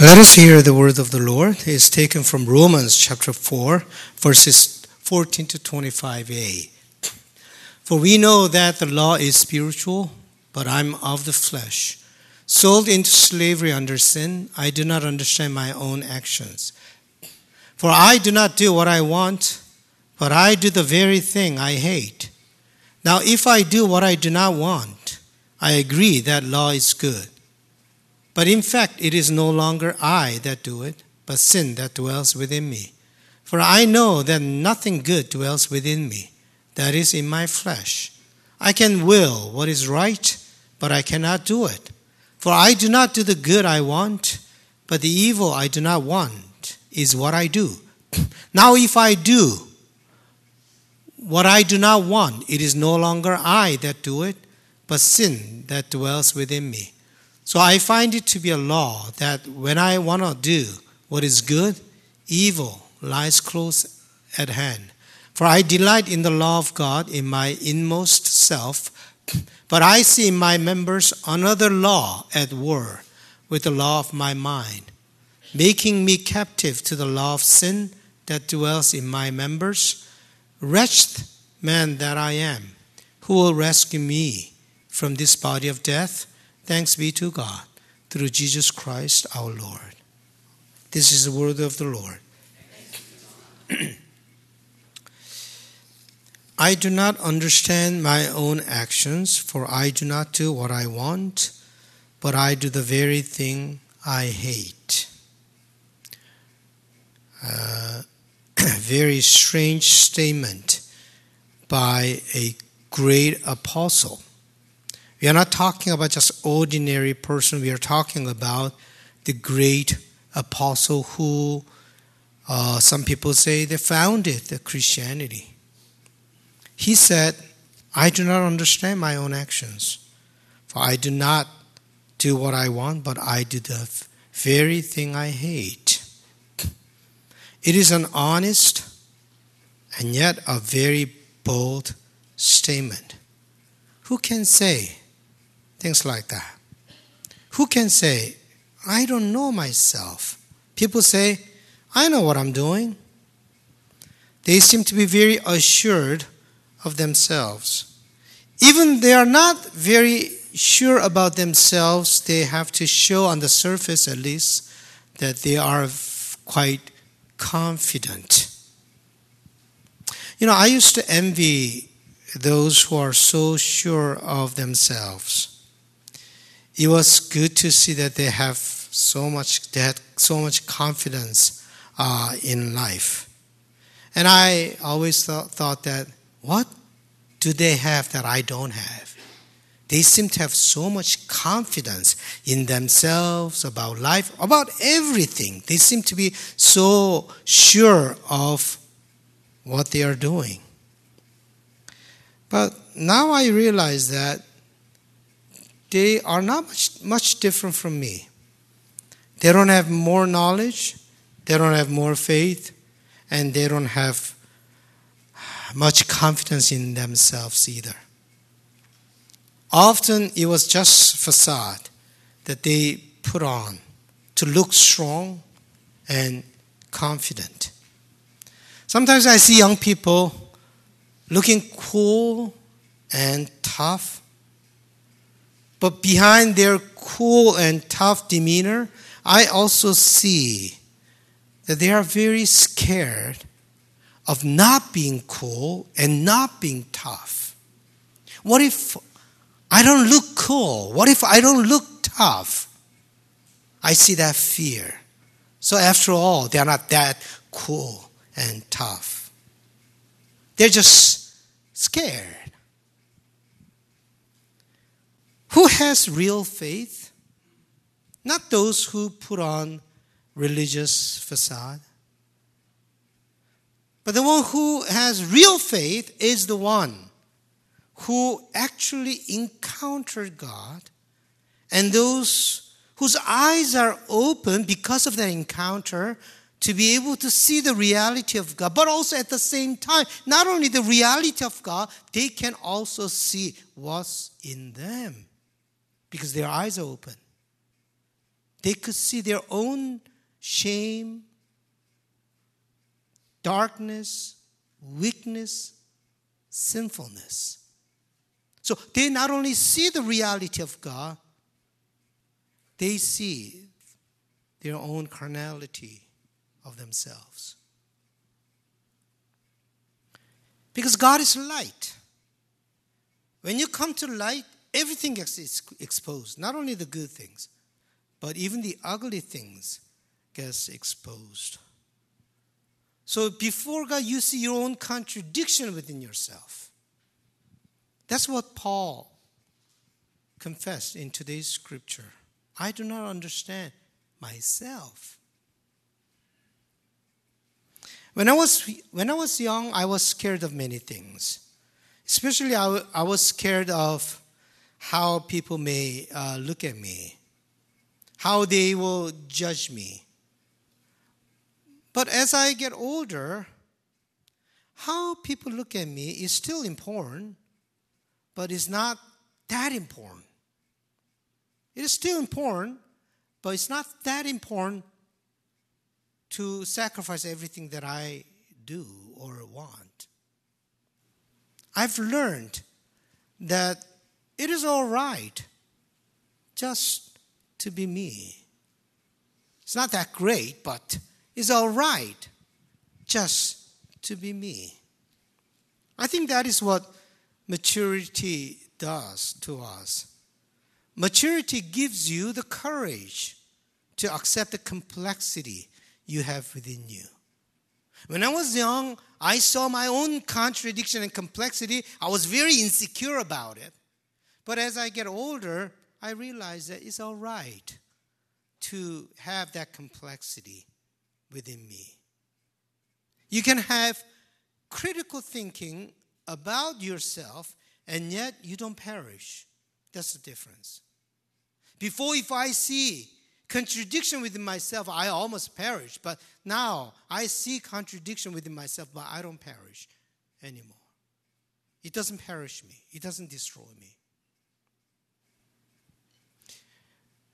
Let us hear the word of the Lord. It is taken from Romans chapter 4, verses 14 to 25a. For we know that the law is spiritual, but I'm of the flesh. Sold into slavery under sin, I do not understand my own actions. For I do not do what I want, but I do the very thing I hate. Now, if I do what I do not want, I agree that law is good. But in fact, it is no longer I that do it, but sin that dwells within me. For I know that nothing good dwells within me, that is, in my flesh. I can will what is right, but I cannot do it. For I do not do the good I want, but the evil I do not want is what I do. Now, if I do what I do not want, it is no longer I that do it, but sin that dwells within me. So I find it to be a law that when I want to do what is good, evil lies close at hand. For I delight in the law of God in my inmost self, but I see in my members another law at war with the law of my mind, making me captive to the law of sin that dwells in my members. Wretched man that I am, who will rescue me from this body of death? Thanks be to God through Jesus Christ our Lord. This is the word of the Lord. I do not understand my own actions, for I do not do what I want, but I do the very thing I hate. Uh, very strange statement by a great apostle. We are not talking about just ordinary person. We are talking about the great apostle who uh, some people say they founded the Christianity. He said, I do not understand my own actions, for I do not do what I want, but I do the very thing I hate. It is an honest and yet a very bold statement. Who can say Things like that. Who can say, I don't know myself? People say, I know what I'm doing. They seem to be very assured of themselves. Even they are not very sure about themselves, they have to show on the surface at least that they are quite confident. You know, I used to envy those who are so sure of themselves it was good to see that they have so much they had so much confidence uh, in life. And i always thought, thought that what do they have that i don't have? They seem to have so much confidence in themselves about life about everything. They seem to be so sure of what they are doing. But now i realize that they are not much, much different from me. They don't have more knowledge, they don't have more faith, and they don't have much confidence in themselves either. Often it was just facade that they put on to look strong and confident. Sometimes I see young people looking cool and tough but behind their cool and tough demeanor, I also see that they are very scared of not being cool and not being tough. What if I don't look cool? What if I don't look tough? I see that fear. So, after all, they're not that cool and tough. They're just scared. Who has real faith? Not those who put on religious facade. But the one who has real faith is the one who actually encountered God and those whose eyes are open because of that encounter to be able to see the reality of God, but also at the same time, not only the reality of God, they can also see what's in them because their eyes are open. they could see their own shame, darkness, weakness, sinfulness. So they not only see the reality of God, they see their own carnality of themselves. Because God is light. When you come to light, everything gets exposed, not only the good things, but even the ugly things gets exposed. So before God, you see your own contradiction within yourself. That's what Paul confessed in today's scripture. I do not understand myself. When I was, when I was young, I was scared of many things. Especially, I, I was scared of how people may uh, look at me, how they will judge me. But as I get older, how people look at me is still important, but it's not that important. It is still important, but it's not that important to sacrifice everything that I do or want. I've learned that it is all right just to be me. It's not that great, but it's all right just to be me. I think that is what maturity does to us. Maturity gives you the courage to accept the complexity you have within you. When I was young, I saw my own contradiction and complexity. I was very insecure about it. But as I get older, I realize that it's all right to have that complexity within me. You can have critical thinking about yourself, and yet you don't perish. That's the difference. Before, if I see contradiction within myself, I almost perish. But now I see contradiction within myself, but I don't perish anymore. It doesn't perish me, it doesn't destroy me.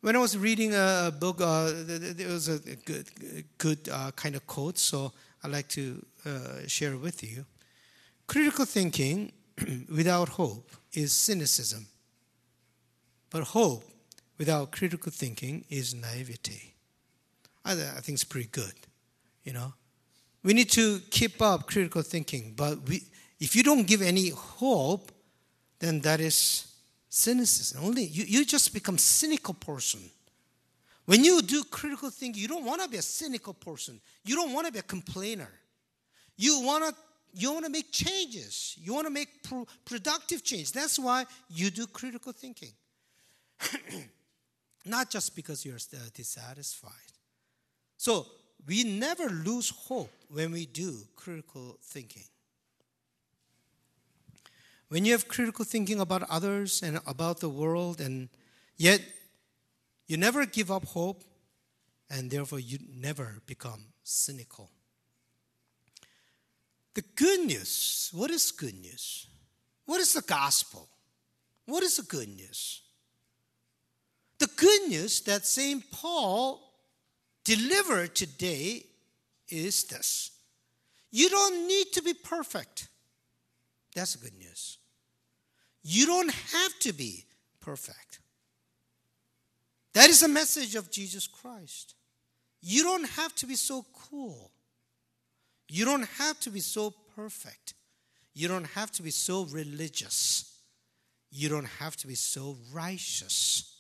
When I was reading a book, uh, there was a good, good uh, kind of quote, so I'd like to uh, share with you. Critical thinking without hope is cynicism, but hope without critical thinking is naivety. I, I think it's pretty good, you know. We need to keep up critical thinking, but we, if you don't give any hope, then that is cynicism. Only you, you just become cynical person. When you do critical thinking, you don't want to be a cynical person. You don't want to be a complainer. You want to you want to make changes. You want to make pro- productive change. That's why you do critical thinking. not just because you're uh, dissatisfied. So we never lose hope when we do critical thinking. When you have critical thinking about others and about the world, and yet you never give up hope, and therefore you never become cynical. The good news what is good news? What is the gospel? What is the good news? The good news that St. Paul delivered today is this you don't need to be perfect. That's good news. You don't have to be perfect. That is the message of Jesus Christ. You don't have to be so cool. You don't have to be so perfect. You don't have to be so religious. You don't have to be so righteous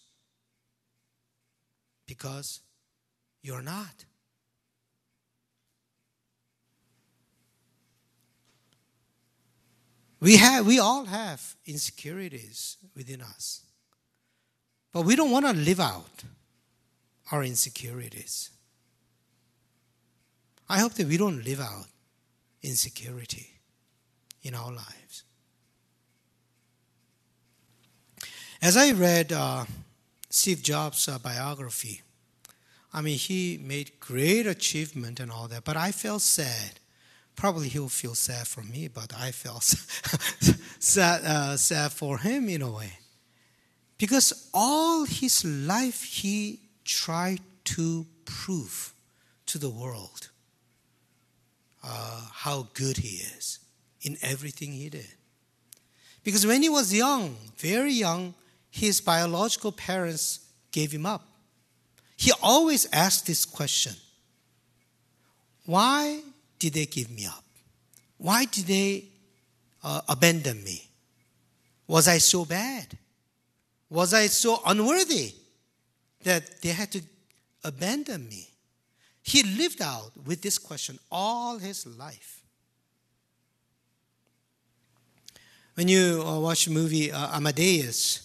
because you're not. We have we all have insecurities within us. But we don't want to live out our insecurities. I hope that we don't live out insecurity in our lives. As I read uh, Steve Jobs' uh, biography. I mean, he made great achievement and all that, but I felt sad. Probably he'll feel sad for me, but I felt sad, uh, sad for him in a way. Because all his life he tried to prove to the world uh, how good he is in everything he did. Because when he was young, very young, his biological parents gave him up. He always asked this question Why did they give me up? Why did they uh, abandon me? Was I so bad? Was I so unworthy that they had to abandon me? He lived out with this question all his life. When you uh, watch the movie uh, Amadeus,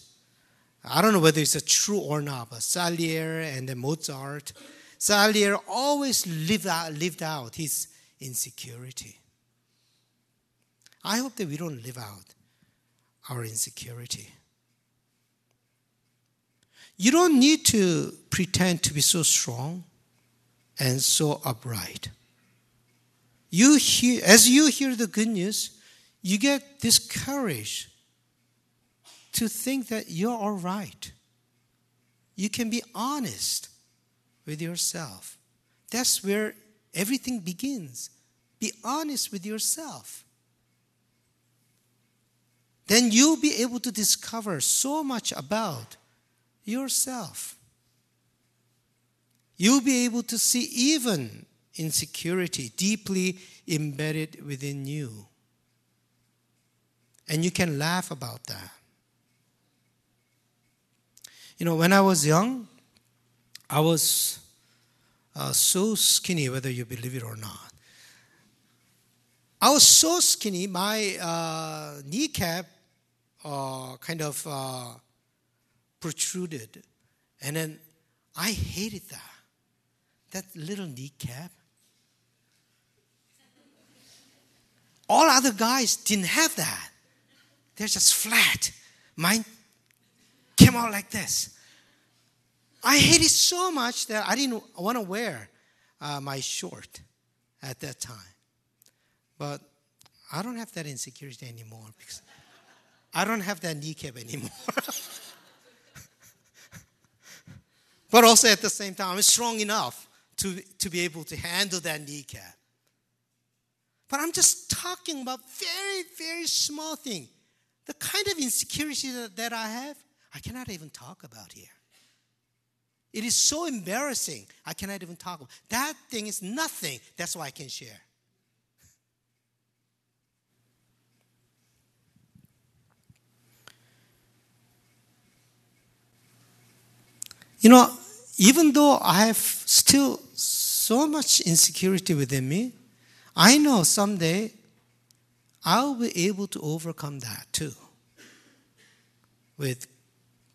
I don't know whether it's true or not, but Salieri and Mozart, Salieri always lived out, lived out his insecurity. I hope that we don't live out our insecurity. You don't need to pretend to be so strong and so upright. You hear, as you hear the good news, you get this courage to think that you're all right. You can be honest with yourself. That's where everything begins. Be honest with yourself. Then you'll be able to discover so much about yourself. You'll be able to see even insecurity deeply embedded within you. And you can laugh about that. You know, when I was young, I was uh, so skinny, whether you believe it or not. I was so skinny, my uh, kneecap uh, kind of uh, protruded. And then I hated that. That little kneecap. All other guys didn't have that. They're just flat. Mine came out like this. I hated so much that I didn't want to wear uh, my short at that time. But I don't have that insecurity anymore because I don't have that kneecap anymore. but also at the same time, I'm strong enough to, to be able to handle that kneecap. But I'm just talking about very, very small thing. The kind of insecurity that, that I have, I cannot even talk about here. It is so embarrassing. I cannot even talk about. That thing is nothing. That's why I can share. You know, even though I have still so much insecurity within me, I know someday I'll be able to overcome that too with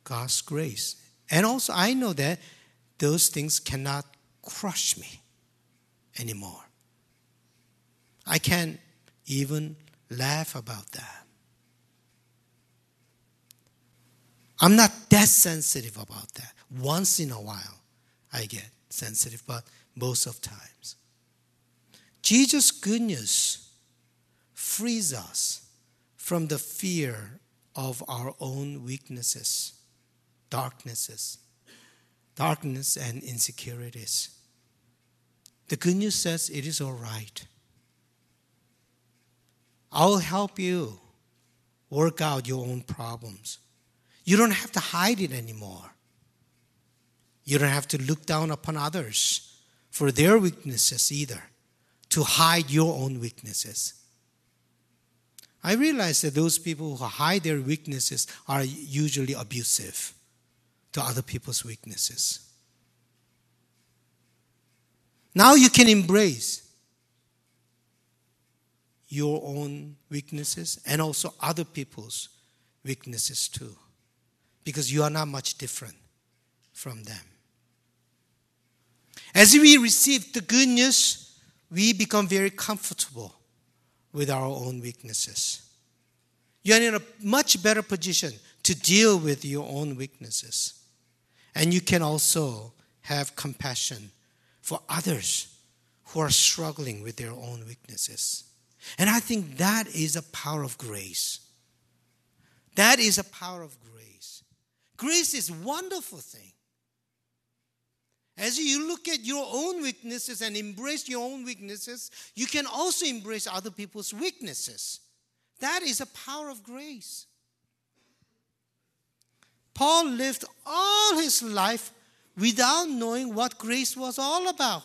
God's grace. And also, I know that those things cannot crush me anymore. I can't even laugh about that. I'm not that sensitive about that. Once in a while, I get sensitive, but most of times. Jesus' goodness frees us from the fear of our own weaknesses, darknesses, darkness and insecurities. The good news says it is all right. I'll help you work out your own problems. You don't have to hide it anymore. You don't have to look down upon others for their weaknesses either, to hide your own weaknesses. I realize that those people who hide their weaknesses are usually abusive to other people's weaknesses. Now you can embrace your own weaknesses and also other people's weaknesses too, because you are not much different from them. As we receive the good news, we become very comfortable with our own weaknesses. You're in a much better position to deal with your own weaknesses. And you can also have compassion for others who are struggling with their own weaknesses. And I think that is a power of grace. That is a power of grace. Grace is a wonderful thing. as you look at your own weaknesses and embrace your own weaknesses, you can also embrace other people's weaknesses. That is a power of grace. Paul lived all his life without knowing what grace was all about.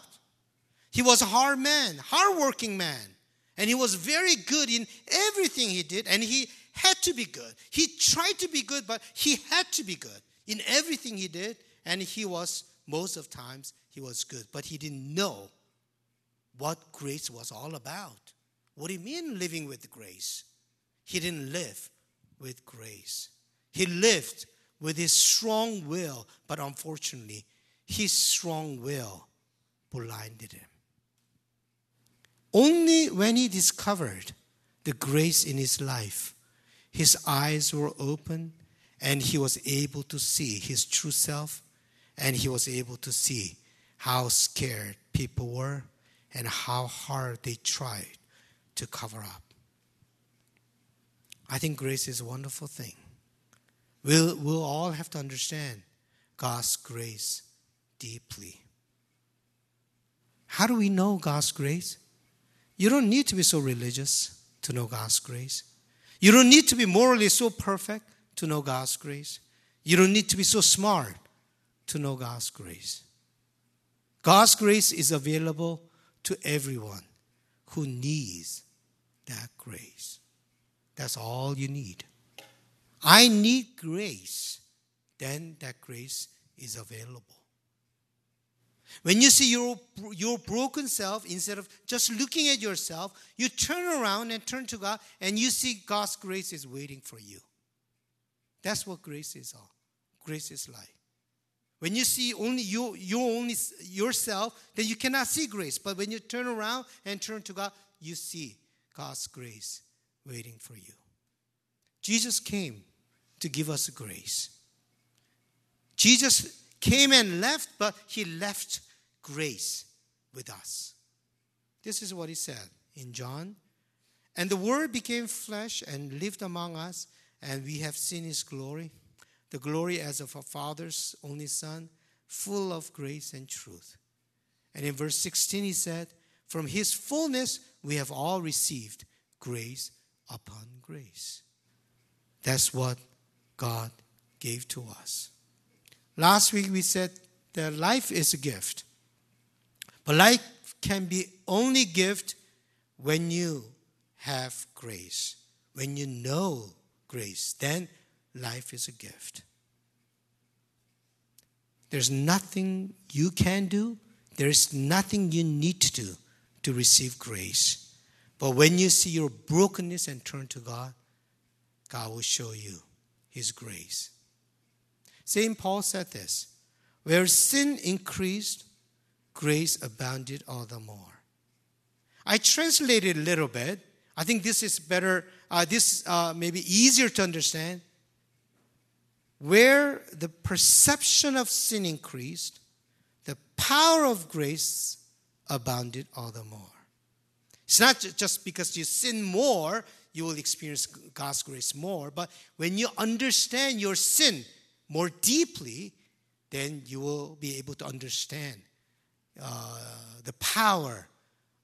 He was a hard man, hardworking man, and he was very good in everything he did, and he had to be good. He tried to be good, but he had to be good in everything he did, and he was most of times he was good, but he didn't know what grace was all about. What do you mean living with grace? He didn't live with grace. He lived with his strong will, but unfortunately, his strong will blinded him. Only when he discovered the grace in his life, his eyes were open and he was able to see his true self and he was able to see how scared people were and how hard they tried to cover up. I think grace is a wonderful thing. We'll, we'll all have to understand God's grace deeply. How do we know God's grace? You don't need to be so religious to know God's grace. You don't need to be morally so perfect to know God's grace. You don't need to be so smart to know God's grace. God's grace is available to everyone who needs that grace. That's all you need. I need grace, then that grace is available. When you see your, your broken self, instead of just looking at yourself, you turn around and turn to God and you see God's grace is waiting for you. That's what grace is all. Grace is like. When you see only you, you only yourself, then you cannot see grace. But when you turn around and turn to God, you see God's grace waiting for you. Jesus came to give us grace. Jesus came and left, but he left grace with us. This is what he said in John. And the Word became flesh and lived among us, and we have seen his glory the glory as of a Father's only Son, full of grace and truth. And in verse 16, he said, From his fullness we have all received grace upon grace. That's what God gave to us. Last week we said that life is a gift. But life can be only gift when you have grace. When you know grace, then life is a gift. There's nothing you can do, there's nothing you need to do to receive grace. But when you see your brokenness and turn to God, God will show you his grace. St. Paul said this where sin increased, grace abounded all the more. I translated a little bit. I think this is better, uh, this uh, may be easier to understand. Where the perception of sin increased, the power of grace abounded all the more. It's not just because you sin more you will experience God's grace more. But when you understand your sin more deeply, then you will be able to understand uh, the power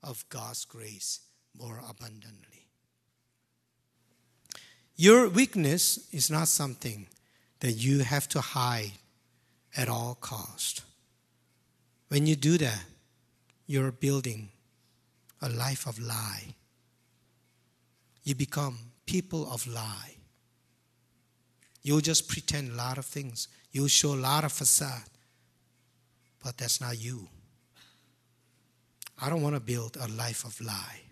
of God's grace more abundantly. Your weakness is not something that you have to hide at all cost. When you do that, you're building a life of lie you become people of lie. You'll just pretend a lot of things. You'll show a lot of facade. But that's not you. I don't want to build a life of lie.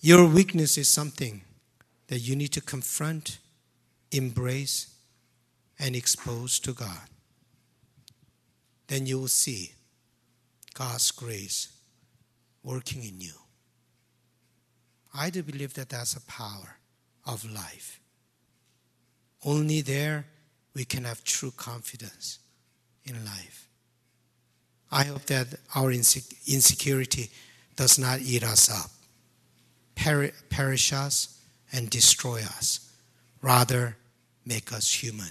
Your weakness is something that you need to confront, embrace, and expose to God. Then you will see God's grace working in you. I do believe that that's a power of life. Only there we can have true confidence in life. I hope that our insecurity does not eat us up, perish us, and destroy us. Rather, make us human,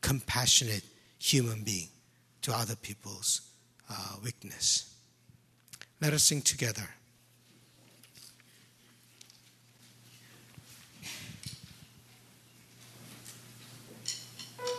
compassionate human being to other people's uh, weakness. Let us sing together.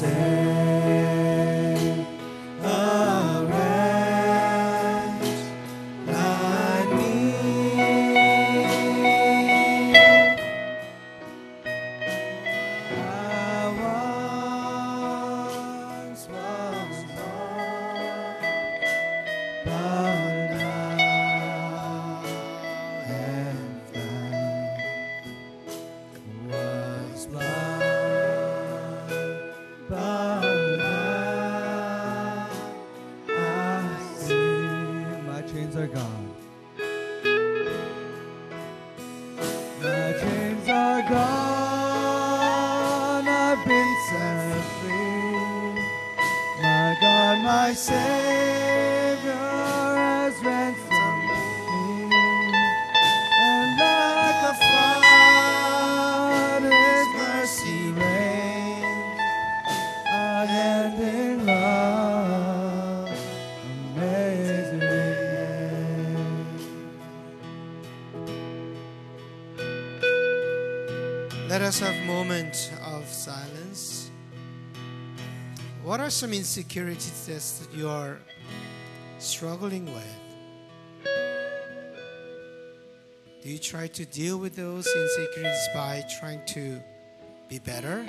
that my Savior has ransomed me. And like a flood, His mercy reigns. Unending love, amazing. Let us have a What are some insecurities that you are struggling with? Do you try to deal with those insecurities by trying to be better?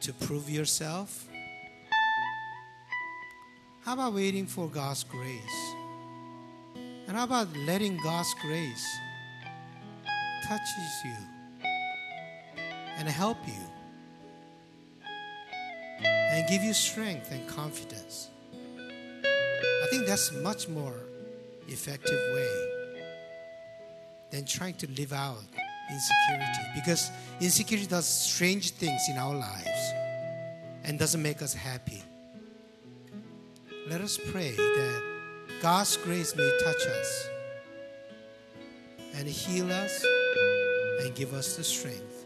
To prove yourself? How about waiting for God's grace? And how about letting God's grace touches you and help you and give you strength and confidence. I think that's a much more effective way than trying to live out insecurity because insecurity does strange things in our lives and doesn't make us happy. Let us pray that God's grace may touch us and heal us and give us the strength.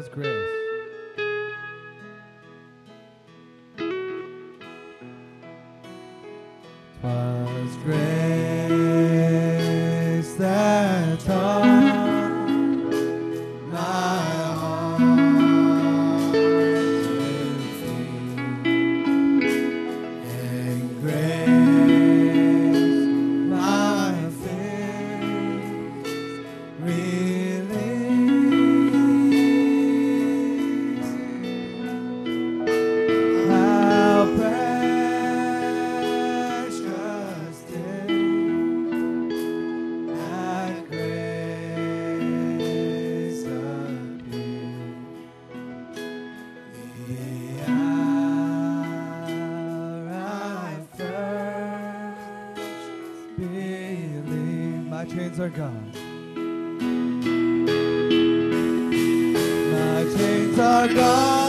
I'll Grace. Are gone. My chains are gone.